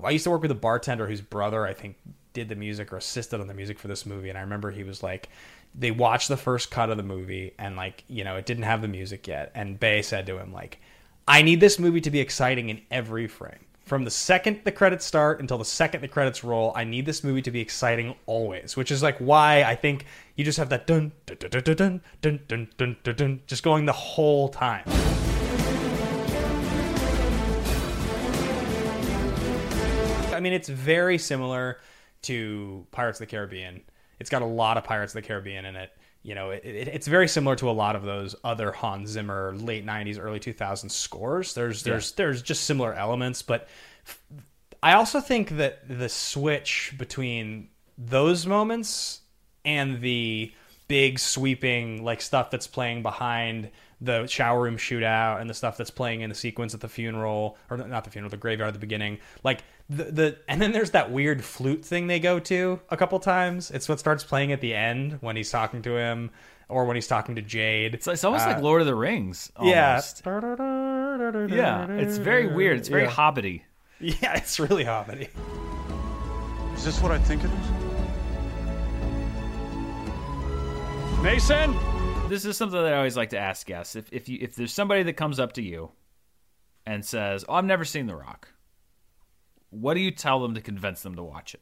I used to work with a bartender whose brother, I think, did the music or assisted on the music for this movie. And I remember he was like, they watched the first cut of the movie and, like, you know, it didn't have the music yet. And Bay said to him, like, I need this movie to be exciting in every frame. From the second the credits start until the second the credits roll, I need this movie to be exciting always, which is like why I think you just have that dun dun dun dun dun dun dun dun dun, dun just going the whole time. I mean, it's very similar to Pirates of the Caribbean. It's got a lot of Pirates of the Caribbean in it. You know, it, it, it's very similar to a lot of those other Hans Zimmer late '90s, early 2000s scores. There's there's there's just similar elements, but f- I also think that the switch between those moments and the big sweeping like stuff that's playing behind the shower room shootout and the stuff that's playing in the sequence at the funeral or not the funeral the graveyard at the beginning like the, the and then there's that weird flute thing they go to a couple times it's what starts playing at the end when he's talking to him or when he's talking to jade It's, it's almost Uh, like Lord of the Rings. yeah Yeah, it's very weird. It's very Yeah. hobbity. yeah it's really hobbity Is this what I think it is? Mason? This is something that I always like to ask guests. If if you if there's somebody that comes up to you and says, "Oh, I've never seen The Rock," what do you tell them to convince them to watch it?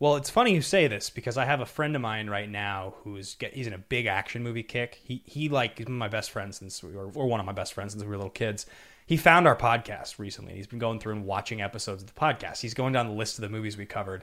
Well, it's funny you say this because I have a friend of mine right now who's get, he's in a big action movie kick. He he like is my best friend since we were or one of my best friends since we were little kids. He found our podcast recently. He's been going through and watching episodes of the podcast. He's going down the list of the movies we covered.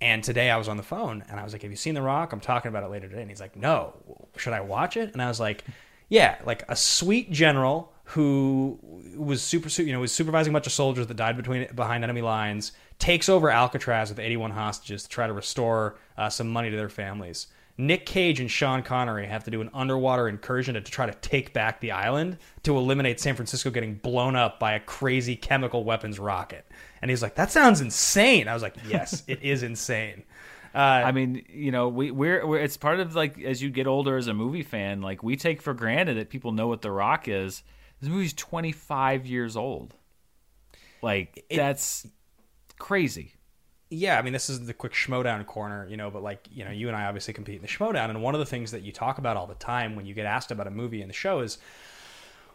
And today I was on the phone and I was like, "Have you seen The Rock? I'm talking about it later today." And he's like, "No. Should I watch it?" And I was like, "Yeah, like a sweet general who was super, you know, was supervising a bunch of soldiers that died between behind enemy lines, takes over Alcatraz with 81 hostages to try to restore uh, some money to their families. Nick Cage and Sean Connery have to do an underwater incursion to, to try to take back the island to eliminate San Francisco getting blown up by a crazy chemical weapons rocket. And he's like, "That sounds insane." I was like, "Yes, it is insane." Uh, I mean, you know, we we're, we're it's part of like as you get older as a movie fan, like we take for granted that people know what The Rock is. This movie's 25 years old. Like that's crazy. yeah, I mean, this is the quick schmoedown corner, you know, but like, you know, you and I obviously compete in the schmoedown. And one of the things that you talk about all the time when you get asked about a movie in the show is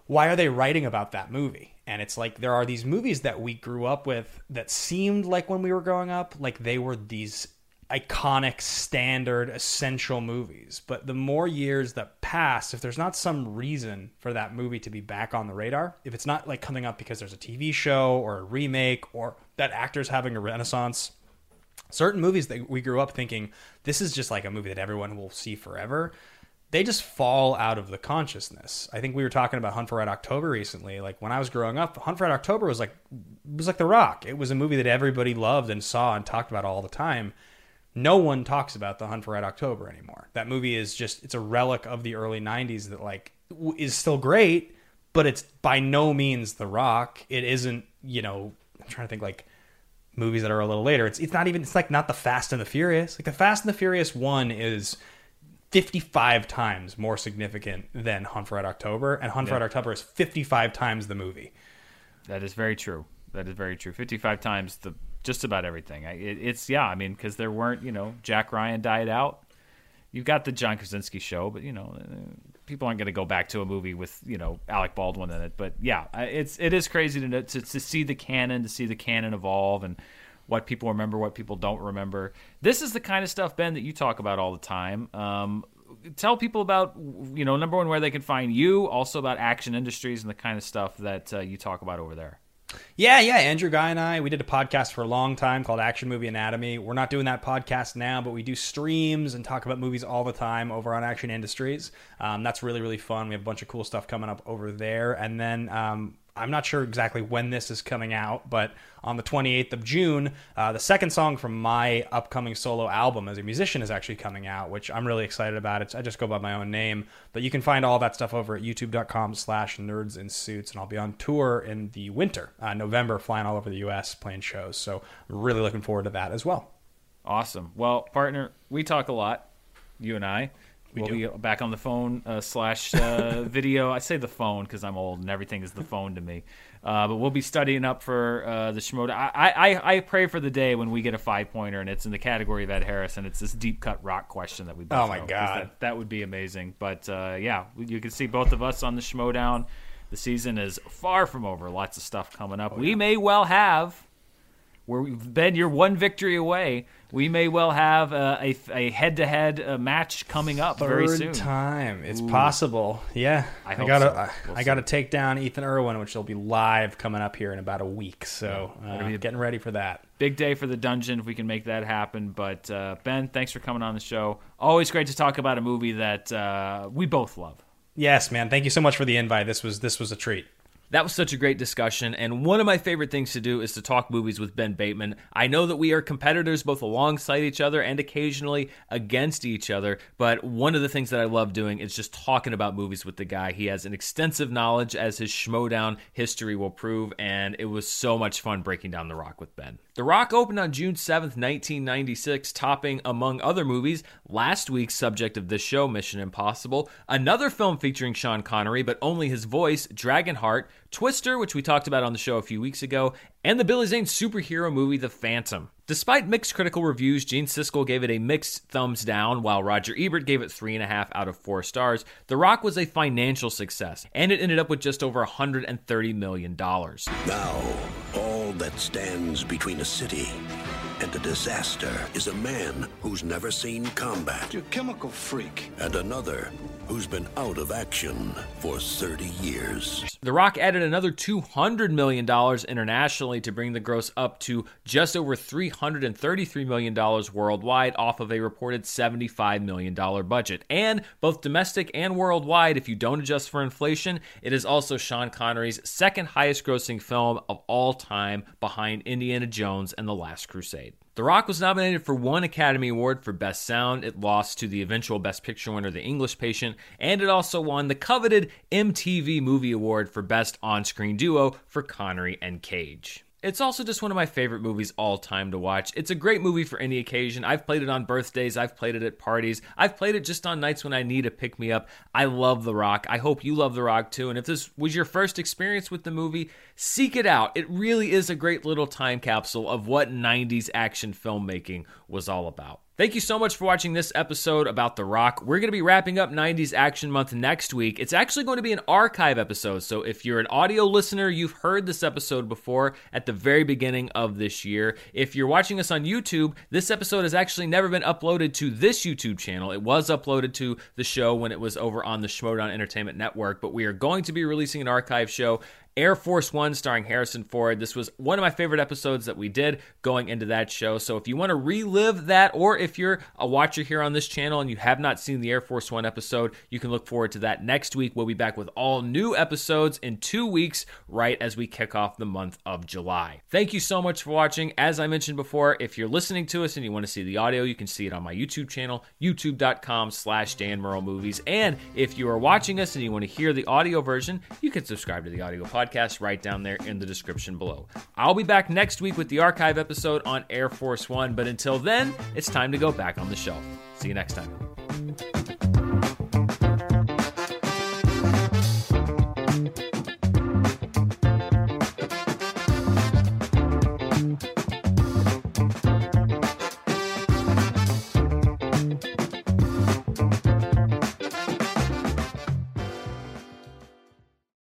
why are they writing about that movie? And it's like there are these movies that we grew up with that seemed like when we were growing up, like they were these iconic, standard, essential movies. But the more years that pass, if there's not some reason for that movie to be back on the radar, if it's not like coming up because there's a TV show or a remake or that actor's having a renaissance, certain movies that we grew up thinking this is just like a movie that everyone will see forever they just fall out of the consciousness. I think we were talking about hunt for red october recently. Like when i was growing up hunt for red october was like was like the rock. It was a movie that everybody loved and saw and talked about all the time no one talks about the hunt for red october anymore that movie is just it's a relic of the early 90s that like w- is still great but it's by no means the rock it isn't you know i'm trying to think like movies that are a little later. It's it's not even it's like not the Fast and the Furious. Like the Fast and the Furious one is 55 times more significant than Hunt for Red October, and Hunt for Red October is 55 times the movie. That is very true. That is very true. Fifty-five times the just about everything. It, it's yeah. I mean, because there weren't you know Jack Ryan died out. You've got the John Krasinski show, but you know uh, people aren't going to go back to a movie with you know Alec Baldwin in it. But yeah, it's it is crazy to to, to see the canon, to see the canon evolve, and what people remember, what people don't remember. This is the kind of stuff, Ben, that you talk about all the time. Um, tell people about you know number one where they can find you, also about Action Industries and the kind of stuff that uh, you talk about over there. Yeah, yeah. Andrew Guy and I, we did a podcast for a long time called Action Movie Anatomy. We're not doing that podcast now, but we do streams and talk about movies all the time over on Action Industries. Um, that's really, really fun. We have a bunch of cool stuff coming up over there. And then um, I'm not sure exactly when this is coming out, but on the 28th of June, uh, the second song from my upcoming solo album as a musician is actually coming out, which I'm really excited about. It's, I just go by my own name, but you can find all that stuff over at youtube.com slash nerds in suits, and I'll be on tour in the winter, uh, November, flying all over the U.S. playing shows. So really looking forward to that as well. Awesome. Well, partner, we talk a lot, you and I. We we'll do. be back on the phone uh, slash uh, video. I say the phone because I'm old and everything is the phone to me. Uh, but we'll be studying up for uh, the Schmoda. I, I I pray for the day when we get a five pointer and it's in the category of Ed Harris and it's this deep cut rock question that we. Oh, my 'cause God. that, that would be amazing. But uh, yeah, you can see both of us on the Schmoedown. The season is far from over. Lots of stuff coming Oh, up. we may well have where we've been you're one victory away. We may well have uh, a a head to head match coming up very Third soon. time, it's Ooh. possible. Yeah, I I, gotta, so. I, We'll I gotta take down Ethan Irwin, which will be live coming up here in about a week. So Yeah, uh, getting ready for that. Big day for the dungeon if we can make that happen. But uh, Ben, thanks for coming on the show. Always great to talk about a movie that uh, we both love. Yes, man. Thank you so much for the invite. This was this was a treat. That was such a great discussion, and one of my favorite things to do is to talk movies with Ben Bateman. I know that we are competitors both alongside each other and occasionally against each other, but one of the things that I love doing is just talking about movies with the guy. He has an extensive knowledge, as his Schmoedown history will prove, and it was so much fun breaking down The Rock with Ben. The Rock opened on June 7th, 1996, topping, among other movies, last week's subject of this show, Mission Impossible, another film featuring Sean Connery, but only his voice, Dragonheart, Twister, which we talked about on the show a few weeks ago, and the Billy Zane superhero movie, The Phantom. Despite mixed critical reviews, Gene Siskel gave it a mixed thumbs down, while Roger Ebert gave it 3.5 out of 4 stars. The Rock was a financial success, and it ended up with just over $130 million. Now, all that stands between a city and a disaster is a man who's never seen combat. You chemical freak. And another who's been out of action for 30 years. The Rock added another $200 million internationally to bring the gross up to just over $333 million worldwide off of a reported $75 million budget. And both domestic and worldwide, if you don't adjust for inflation, it is also Sean Connery's second highest grossing film of all time behind Indiana Jones and The Last Crusade. The Rock was nominated for one Academy Award for Best Sound. It lost to the eventual Best Picture winner, The English Patient, and it also won the coveted MTV Movie Award for Best On Screen Duo for Connery and Cage. It's also just one of my favorite movies all time to watch. It's a great movie for any occasion. I've played it on birthdays, I've played it at parties, I've played it just on nights when I need a pick me up. I love The Rock. I hope you love The Rock too. And if this was your first experience with the movie, seek it out. It really is a great little time capsule of what 90s action filmmaking was all about. Thank you so much for watching this episode about The Rock. We're going to be wrapping up 90s Action Month next week. It's actually going to be an archive episode. So if you're an audio listener, you've heard this episode before at the very beginning of this year. If you're watching us on YouTube, this episode has actually never been uploaded to this YouTube channel. It was uploaded to the show when it was over on the Schmoedown Entertainment Network, but we are going to be releasing an archive show Air Force One starring Harrison Ford. This was one of my favorite episodes that we did going into that show. So if you want to relive that, or if you're a watcher here on this channel and you have not seen the Air Force One episode, you can look forward to that next week. We'll be back with all new episodes in two weeks, right as we kick off the month of July. Thank you so much for watching. As I mentioned before, if you're listening to us and you want to see the audio, you can see it on my YouTube channel, youtube.com slash Dan Movies. And if you are watching us and you want to hear the audio version, you can subscribe to the audio podcast right down there in the description below. I'll be back next week with the archive episode on Air Force One, but until then, it's time to go back on the shelf. See you next time.